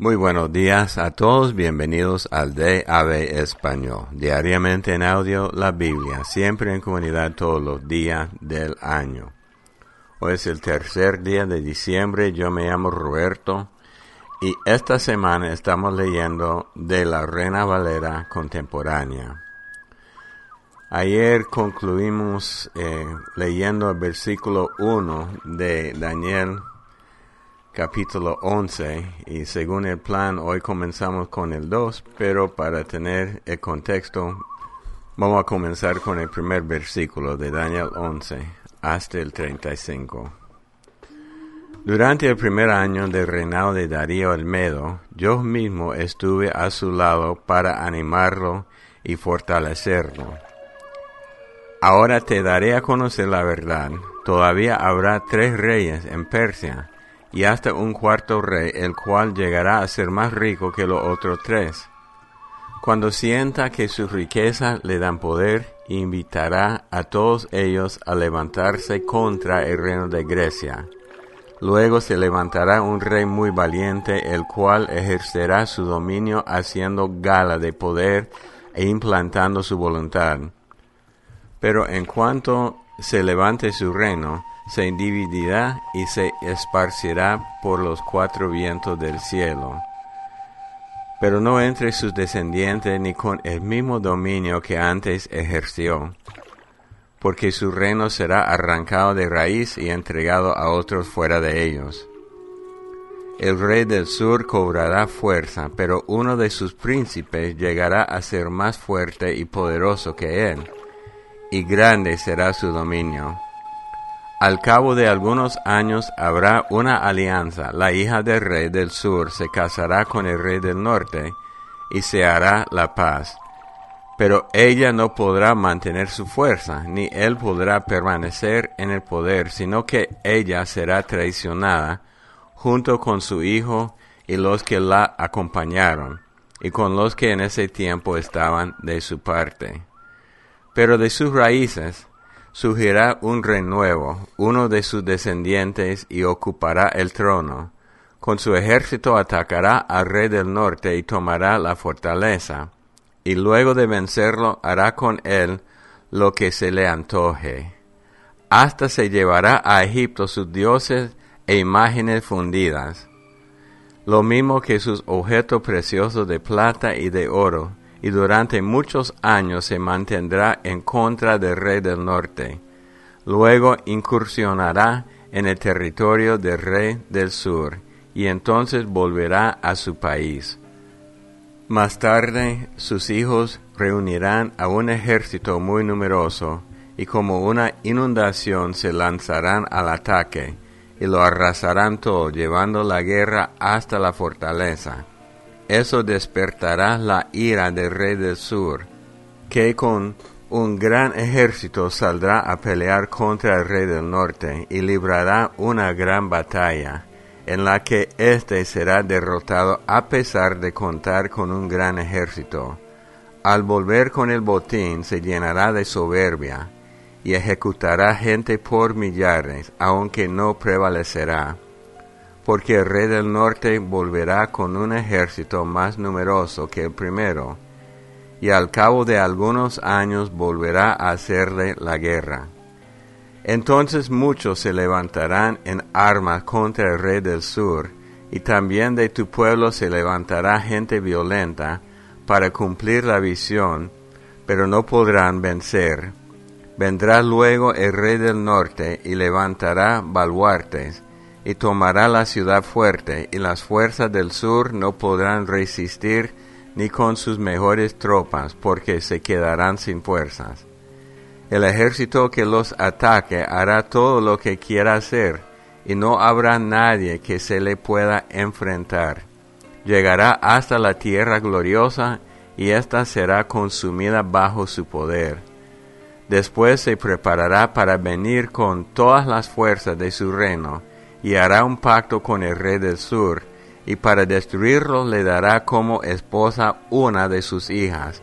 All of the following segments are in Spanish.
Muy buenos días a todos, bienvenidos al DAB Español, diariamente en audio la Biblia, siempre en comunidad todos los días del año. Hoy es el tercer día de diciembre, yo me llamo Roberto y esta semana estamos leyendo de la Reina Valera contemporánea. Ayer concluimos eh, leyendo el versículo 1 de Daniel capítulo 11 y según el plan hoy comenzamos con el 2, pero para tener el contexto vamos a comenzar con el primer versículo de Daniel 11 hasta el 35. Durante el primer año del reinado de Darío el Medo, yo mismo estuve a su lado para animarlo y fortalecerlo. Ahora te daré a conocer la verdad. Todavía habrá tres reyes en Persia y hasta un cuarto rey, el cual llegará a ser más rico que los otros tres. Cuando sienta que su riqueza le dan poder, invitará a todos ellos a levantarse contra el reino de Grecia. Luego se levantará un rey muy valiente, el cual ejercerá su dominio haciendo gala de poder e implantando su voluntad. Pero en cuanto se levante su reino, se dividirá y se esparcirá por los cuatro vientos del cielo. Pero no entre sus descendientes ni con el mismo dominio que antes ejerció, porque su reino será arrancado de raíz y entregado a otros fuera de ellos. El rey del sur cobrará fuerza, pero uno de sus príncipes llegará a ser más fuerte y poderoso que él, y grande será su dominio al cabo de algunos años habrá una alianza. La hija del rey del sur se casará con el rey del norte y se hará la paz. Pero ella no podrá mantener su fuerza, ni él podrá permanecer en el poder, sino que ella será traicionada junto con su hijo y los que la acompañaron, y con los que en ese tiempo estaban de su parte. Pero de sus raíces surgirá un renuevo, uno de sus descendientes, y ocupará el trono. Con su ejército atacará al rey del norte y tomará la fortaleza, y luego de vencerlo hará con él lo que se le antoje. Hasta se llevará a Egipto sus dioses e imágenes fundidas, lo mismo que sus objetos preciosos de plata y de oro, y durante muchos años se mantendrá en contra del rey del norte. Luego incursionará en el territorio del rey del sur, y entonces volverá a su país. Más tarde sus hijos reunirán a un ejército muy numeroso, y como una inundación se lanzarán al ataque, y lo arrasarán todo, llevando la guerra hasta la fortaleza eso despertará la ira del rey del sur, que con un gran ejército saldrá a pelear contra el rey del norte y librará una gran batalla, en la que éste será derrotado a pesar de contar con un gran ejército. Al volver con el botín se llenará de soberbia, y ejecutará gente por millares, aunque no prevalecerá porque el rey del norte volverá con un ejército más numeroso que el primero, y al cabo de algunos años volverá a hacerle la guerra. Entonces muchos se levantarán en armas contra el rey del sur, y también de tu pueblo se levantará gente violenta para cumplir la visión, pero no podrán vencer. Vendrá luego el rey del norte y levantará baluartes, y tomará la ciudad fuerte, y las fuerzas del sur no podrán resistir ni con sus mejores tropas, porque se quedarán sin fuerzas. El ejército que los ataque hará todo lo que quiera hacer, y no habrá nadie que se le pueda enfrentar. Llegará hasta la tierra gloriosa, y ésta será consumida bajo su poder. Después se preparará para venir con todas las fuerzas de su reino, y hará un pacto con el rey del sur, y para destruirlo le dará como esposa una de sus hijas,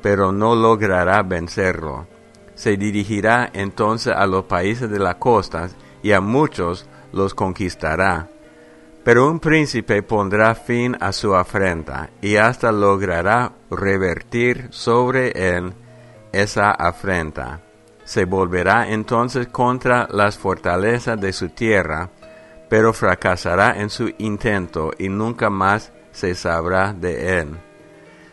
pero no logrará vencerlo. Se dirigirá entonces a los países de la costa y a muchos los conquistará. Pero un príncipe pondrá fin a su afrenta y hasta logrará revertir sobre él esa afrenta. Se volverá entonces contra las fortalezas de su tierra, pero fracasará en su intento y nunca más se sabrá de él.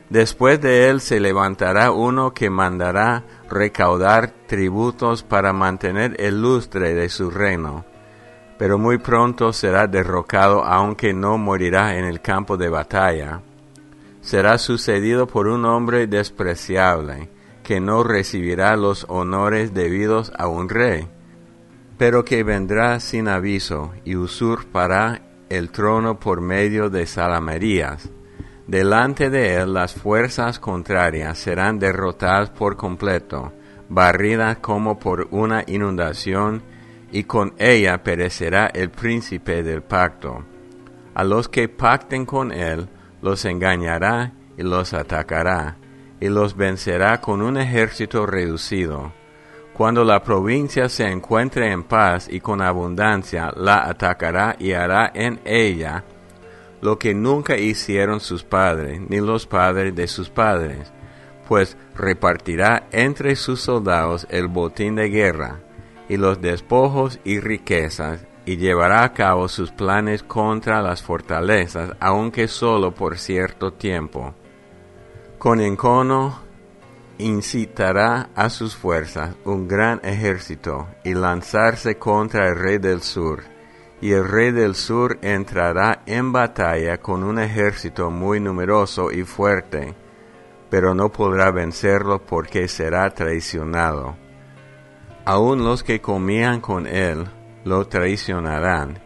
Después de él se levantará uno que mandará recaudar tributos para mantener el lustre de su reino pero muy pronto será derrocado aunque no morirá en el campo de batalla. Será sucedido por un hombre despreciable, que no recibirá los honores debidos a un rey, pero que vendrá sin aviso y usurpará el trono por medio de salamerías. Delante de él las fuerzas contrarias serán derrotadas por completo, barridas como por una inundación y con ella perecerá el príncipe del pacto. A los que pacten con él, los engañará y los atacará, y los vencerá con un ejército reducido. Cuando la provincia se encuentre en paz y con abundancia, la atacará y hará en ella lo que nunca hicieron sus padres, ni los padres de sus padres, pues repartirá entre sus soldados el botín de guerra y los despojos y riquezas, y llevará a cabo sus planes contra las fortalezas, aunque solo por cierto tiempo. Con encono incitará a sus fuerzas un gran ejército y lanzarse contra el rey del sur, y el rey del sur entrará en batalla con un ejército muy numeroso y fuerte, pero no podrá vencerlo porque será traicionado Aún los que comían con él lo traicionarán,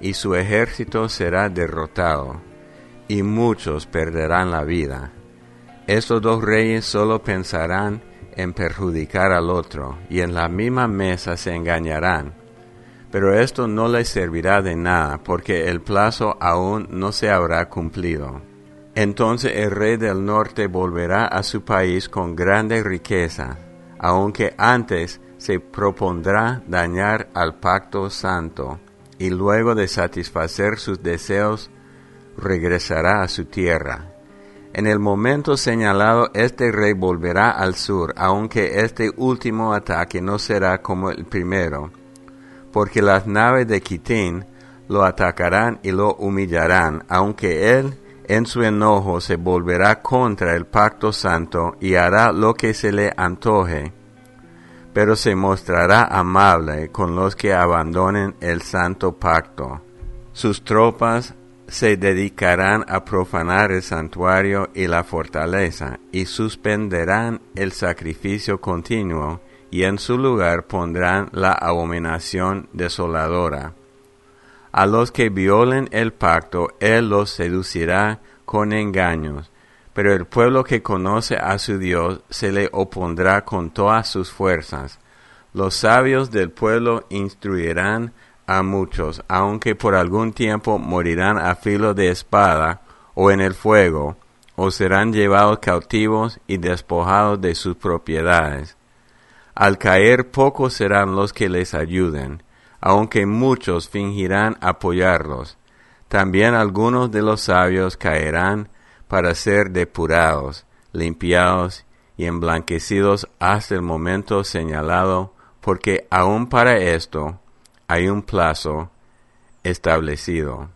y su ejército será derrotado, y muchos perderán la vida. Estos dos reyes solo pensarán en perjudicar al otro, y en la misma mesa se engañarán. Pero esto no les servirá de nada, porque el plazo aún no se habrá cumplido. Entonces el rey del norte volverá a su país con grande riqueza, aunque antes se propondrá dañar al pacto santo y luego de satisfacer sus deseos regresará a su tierra. En el momento señalado este rey volverá al sur, aunque este último ataque no será como el primero, porque las naves de Quitín lo atacarán y lo humillarán, aunque él en su enojo se volverá contra el pacto santo y hará lo que se le antoje pero se mostrará amable con los que abandonen el santo pacto. Sus tropas se dedicarán a profanar el santuario y la fortaleza, y suspenderán el sacrificio continuo, y en su lugar pondrán la abominación desoladora. A los que violen el pacto, él los seducirá con engaños, pero el pueblo que conoce a su Dios se le opondrá con todas sus fuerzas. Los sabios del pueblo instruirán a muchos, aunque por algún tiempo morirán a filo de espada o en el fuego, o serán llevados cautivos y despojados de sus propiedades. Al caer pocos serán los que les ayuden, aunque muchos fingirán apoyarlos. También algunos de los sabios caerán para ser depurados, limpiados y emblanquecidos hasta el momento señalado, porque aún para esto hay un plazo establecido.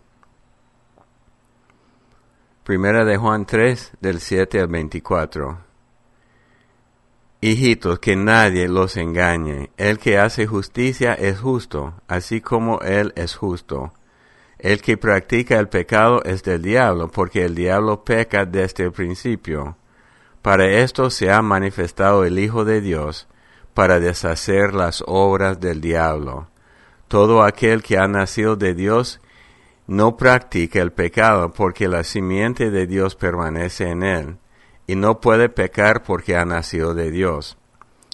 Primera de Juan 3, del 7 al 24. Hijitos, que nadie los engañe. El que hace justicia es justo, así como Él es justo. El que practica el pecado es del diablo, porque el diablo peca desde el principio. Para esto se ha manifestado el Hijo de Dios, para deshacer las obras del diablo. Todo aquel que ha nacido de Dios no practica el pecado, porque la simiente de Dios permanece en él, y no puede pecar porque ha nacido de Dios.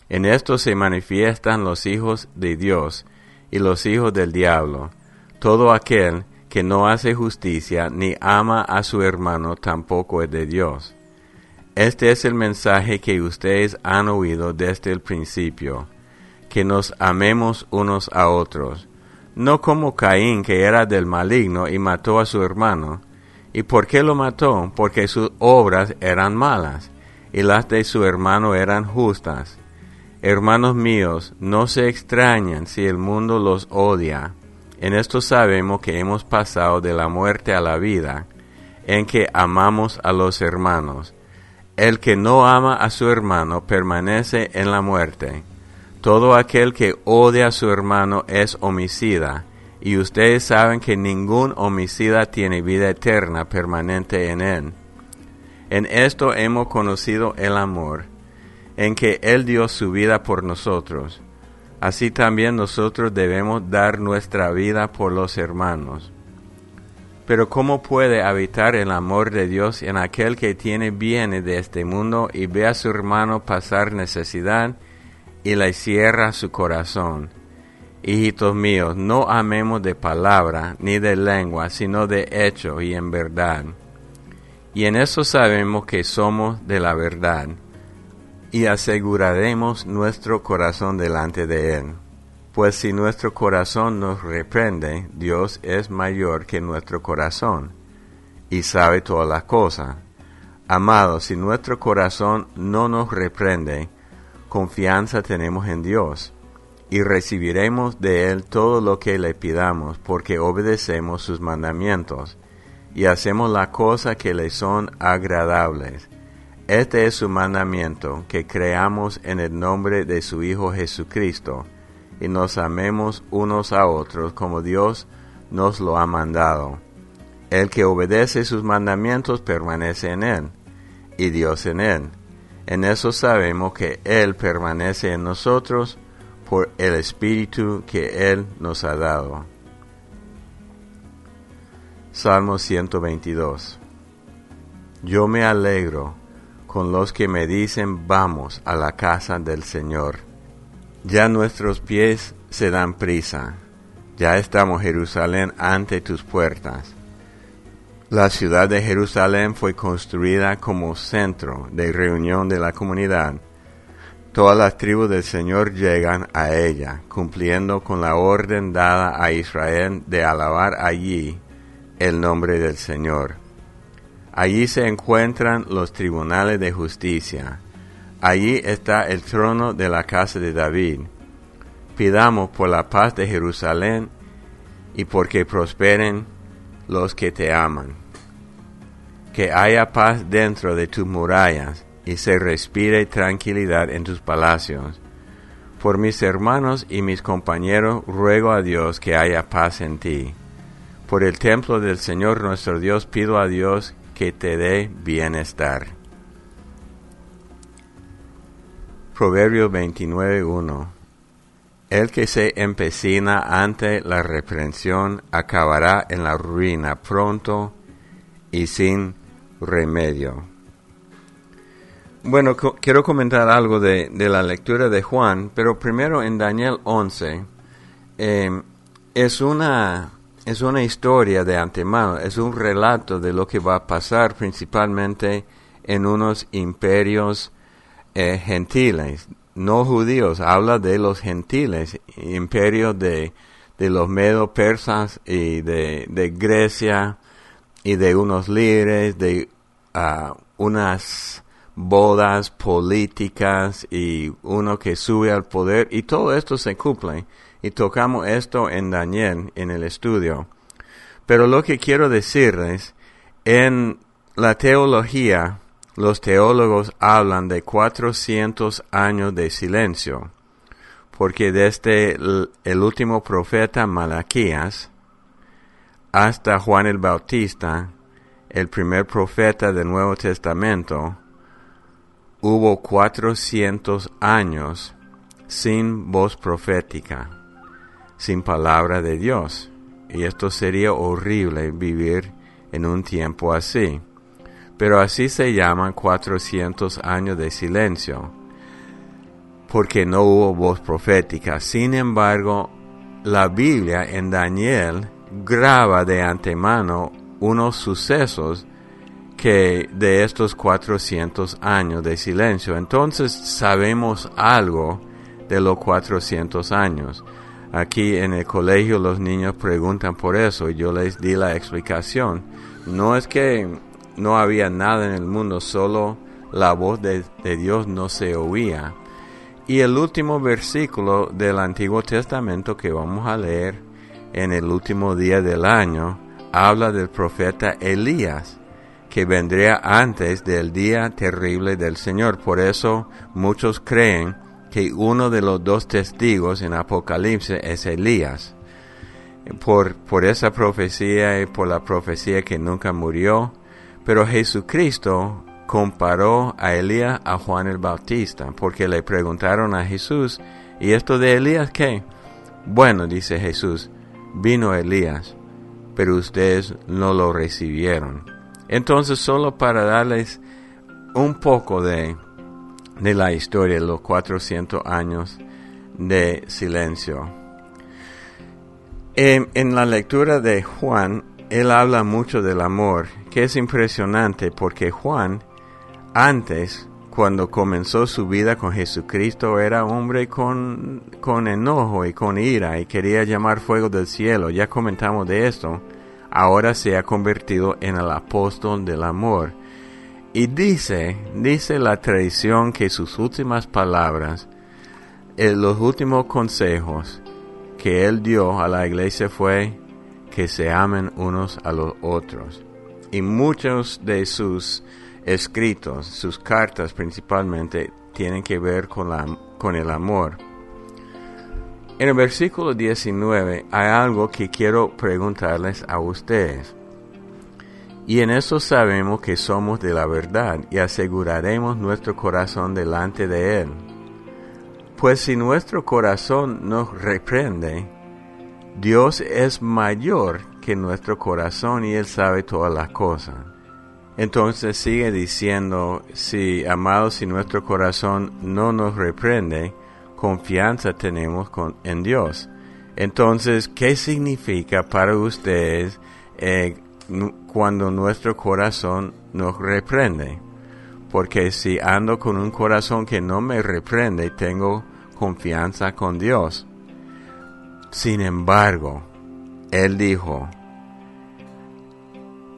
En esto se manifiestan los hijos de Dios y los hijos del diablo. Todo aquel que no hace justicia ni ama a su hermano tampoco es de Dios. Este es el mensaje que ustedes han oído desde el principio, que nos amemos unos a otros. no como Caín, que era del maligno y mató a su hermano. ¿Y por qué lo mató? Porque sus obras eran malas y las de su hermano eran justas. Hermanos míos, no se extrañan si el mundo los odia. En esto sabemos que hemos pasado de la muerte a la vida, en que amamos a los hermanos. El que no ama a su hermano permanece en la muerte. Todo aquel que odia a su hermano es homicida, y ustedes saben que ningún homicida tiene vida eterna permanente en él. En esto hemos conocido el amor, en que Él dio su vida por nosotros. Así también nosotros debemos dar nuestra vida por los hermanos. Pero ¿cómo puede habitar el amor de Dios en aquel que tiene bienes de este mundo y ve a su hermano pasar necesidad y le cierra su corazón. Hijitos míos, no amemos de palabra ni de lengua, sino de hecho y en verdad. Y en eso sabemos que somos de la verdad, y aseguraremos nuestro corazón delante de Él. Pues si nuestro corazón nos reprende, Dios es mayor que nuestro corazón, y sabe todas las cosas. Amados, si nuestro corazón no nos reprende, confianza tenemos en Dios y recibiremos de Él todo lo que le pidamos porque obedecemos sus mandamientos y hacemos las cosas que le son agradables. Este es su mandamiento, que creamos en el nombre de su Hijo Jesucristo y nos amemos unos a otros como Dios nos lo ha mandado. El que obedece sus mandamientos permanece en Él y Dios en Él en eso sabemos que Él permanece en nosotros por el Espíritu que Él nos ha dado. Salmo 122 Yo me alegro con los que me dicen vamos a la casa del Señor. Ya nuestros pies se dan prisa, ya estamos Jerusalén ante tus puertas. La ciudad de Jerusalén fue construida como centro de reunión de la comunidad. Todas las tribus del Señor llegan a ella, cumpliendo con la orden dada a Israel de alabar allí el nombre del Señor. Allí se encuentran los tribunales de justicia. Allí está el trono de la casa de David. Pidamos por la paz de Jerusalén y porque prosperen los que te aman que haya paz dentro de tus murallas y se respire tranquilidad en tus palacios. Por mis hermanos y mis compañeros ruego a Dios que haya paz en ti. Por el templo del Señor nuestro Dios pido a Dios que te dé bienestar. Proverbio 29.1 El que se empecina ante la reprensión acabará en la ruina pronto y sin remedio. Bueno, quiero comentar algo de, la lectura de Juan, pero primero en Daniel 11 em, es, una, es una historia de antemano, es un relato de lo que va a pasar principalmente en unos imperios eh, gentiles, no judíos, habla de los gentiles, imperios de, de los medo persas y de, de Grecia, y de unos líderes, de uh, unas bodas políticas y uno que sube al poder y todo esto se cumple y tocamos esto en Daniel en el estudio. Pero lo que quiero decirles, en la teología, los teólogos hablan de 400 años de silencio, porque desde el, el último profeta Malaquías, hasta Juan el Bautista, el primer profeta del Nuevo Testamento, hubo cuatrocientos años sin voz profética, sin palabra de Dios. Y esto sería horrible vivir en un tiempo así. Pero así se llaman cuatrocientos años de silencio, porque no hubo voz profética. Sin embargo, la Biblia en Daniel graba de antemano unos sucesos que de estos 400 años de silencio. Entonces sabemos algo de los 400 años. Aquí en el colegio los niños preguntan por eso y yo les di la explicación. No es que no había nada en el mundo, solo la voz de, Dios no se oía. Y el último versículo del Antiguo Testamento que vamos a leer en el último día del año habla del profeta Elías, que vendría antes del día terrible del Señor. Por eso muchos creen que uno de los dos testigos en Apocalipsis es Elías. Por, por esa profecía y por la profecía que nunca murió, pero Jesucristo comparó a Elías a Juan el Bautista, porque le preguntaron a Jesús, ¿y esto de Elías qué? Bueno, dice Jesús, vino Elías, pero ustedes no lo recibieron. Entonces, solo para darles un poco de, de la historia, los 400 años de silencio. En, en, la lectura de Juan, él habla mucho del amor, que es impresionante porque Juan, antes, cuando comenzó su vida con Jesucristo, era hombre con, con enojo y con ira y quería llamar fuego del cielo. Ya comentamos de esto. Ahora se ha convertido en el apóstol del amor y dice, dice la tradición que sus últimas palabras, en los últimos consejos que él dio a la iglesia fue que se amen unos a los otros. Y muchos de sus escritos, sus cartas principalmente, tienen que ver con, la, con el amor. En el versículo 19 hay algo que quiero preguntarles a ustedes. Y en eso sabemos que somos de la verdad y aseguraremos nuestro corazón delante de Él. Pues si nuestro corazón nos reprende, Dios es mayor que nuestro corazón y Él sabe todas las cosas. Entonces sigue diciendo, si amados, si nuestro corazón no nos reprende, confianza tenemos con, en Dios. Entonces, ¿qué significa para ustedes eh, cuando nuestro corazón nos reprende. Porque si ando con un corazón que no me reprende, tengo confianza con Dios. Sin embargo, Él dijo,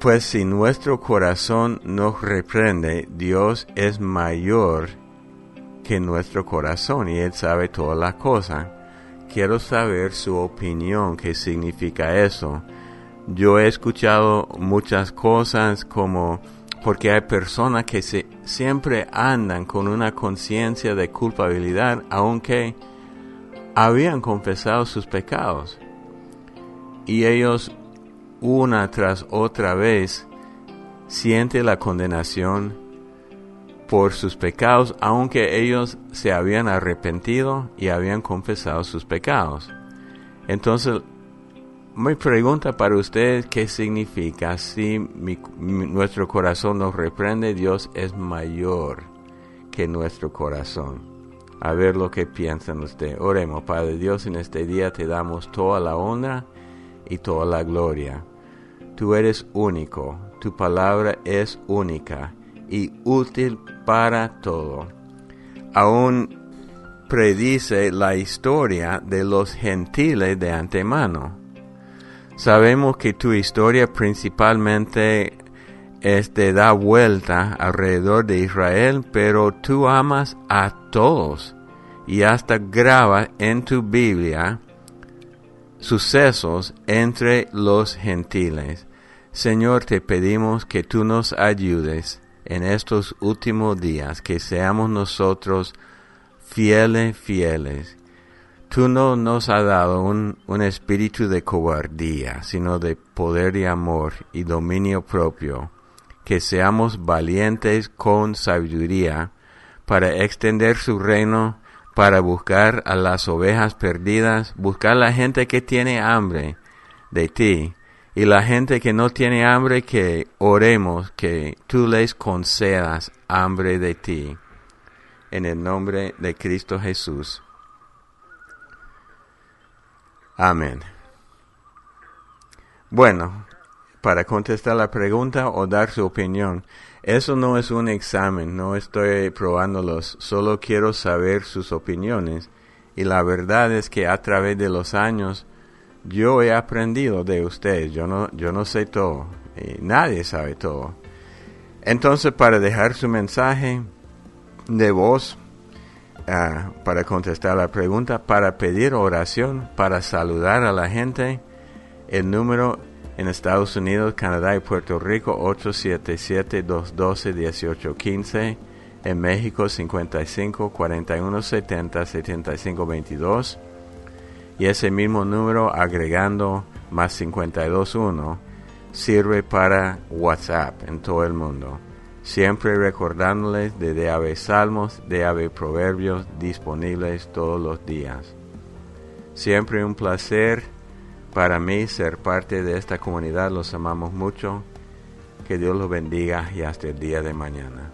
pues si nuestro corazón nos reprende, Dios es mayor que nuestro corazón y Él sabe todas las cosas. Quiero saber su opinión, qué significa eso yo he escuchado muchas cosas como porque hay personas que se, siempre andan con una conciencia de culpabilidad aunque habían confesado sus pecados. Y ellos una tras otra vez sienten la condenación por sus pecados aunque ellos se habían arrepentido y habían confesado sus pecados. Entonces mi pregunta para ustedes, ¿qué significa si nuestro corazón nos reprende? Dios es mayor que nuestro corazón. A ver lo que piensan ustedes. Oremos, Padre Dios, en este día te damos toda la honra y toda la gloria. Tú eres único, tu palabra es única y útil para todo. Aún predice la historia de los gentiles de antemano Sabemos que tu historia principalmente este, da vuelta alrededor de Israel, pero tú amas a todos y hasta graba en tu Biblia sucesos entre los gentiles. Señor, te pedimos que tú nos ayudes en estos últimos días, que seamos nosotros fieles, fieles, Tú no nos has dado un, espíritu de cobardía, sino de poder y amor y dominio propio, que seamos valientes con sabiduría para extender su reino, para buscar a las ovejas perdidas, buscar a la gente que tiene hambre de ti y la gente que no tiene hambre que oremos que tú les concedas hambre de ti. En el nombre de Cristo Jesús. Amén. Bueno, para contestar la pregunta o dar su opinión, eso no es un examen, no estoy probándolos, solo quiero saber sus opiniones Y la verdad es que a través de los años yo he aprendido de ustedes. Yo no, yo no sé todo. Nadie sabe todo. Entonces, para dejar su mensaje de voz, ah, para contestar la pregunta, para pedir oración, para saludar a la gente, el número en Estados Unidos, Canadá y Puerto Rico 877-212-1815. En México 55 41 70 75 22. Y ese mismo número agregando más 52 1 sirve para WhatsApp en todo el mundo. Siempre recordándoles de DAB Salmos, DAB Proverbios disponibles todos los días. Siempre un placer para mí ser parte de esta comunidad. Los amamos mucho. Que Dios los bendiga y hasta el día de mañana.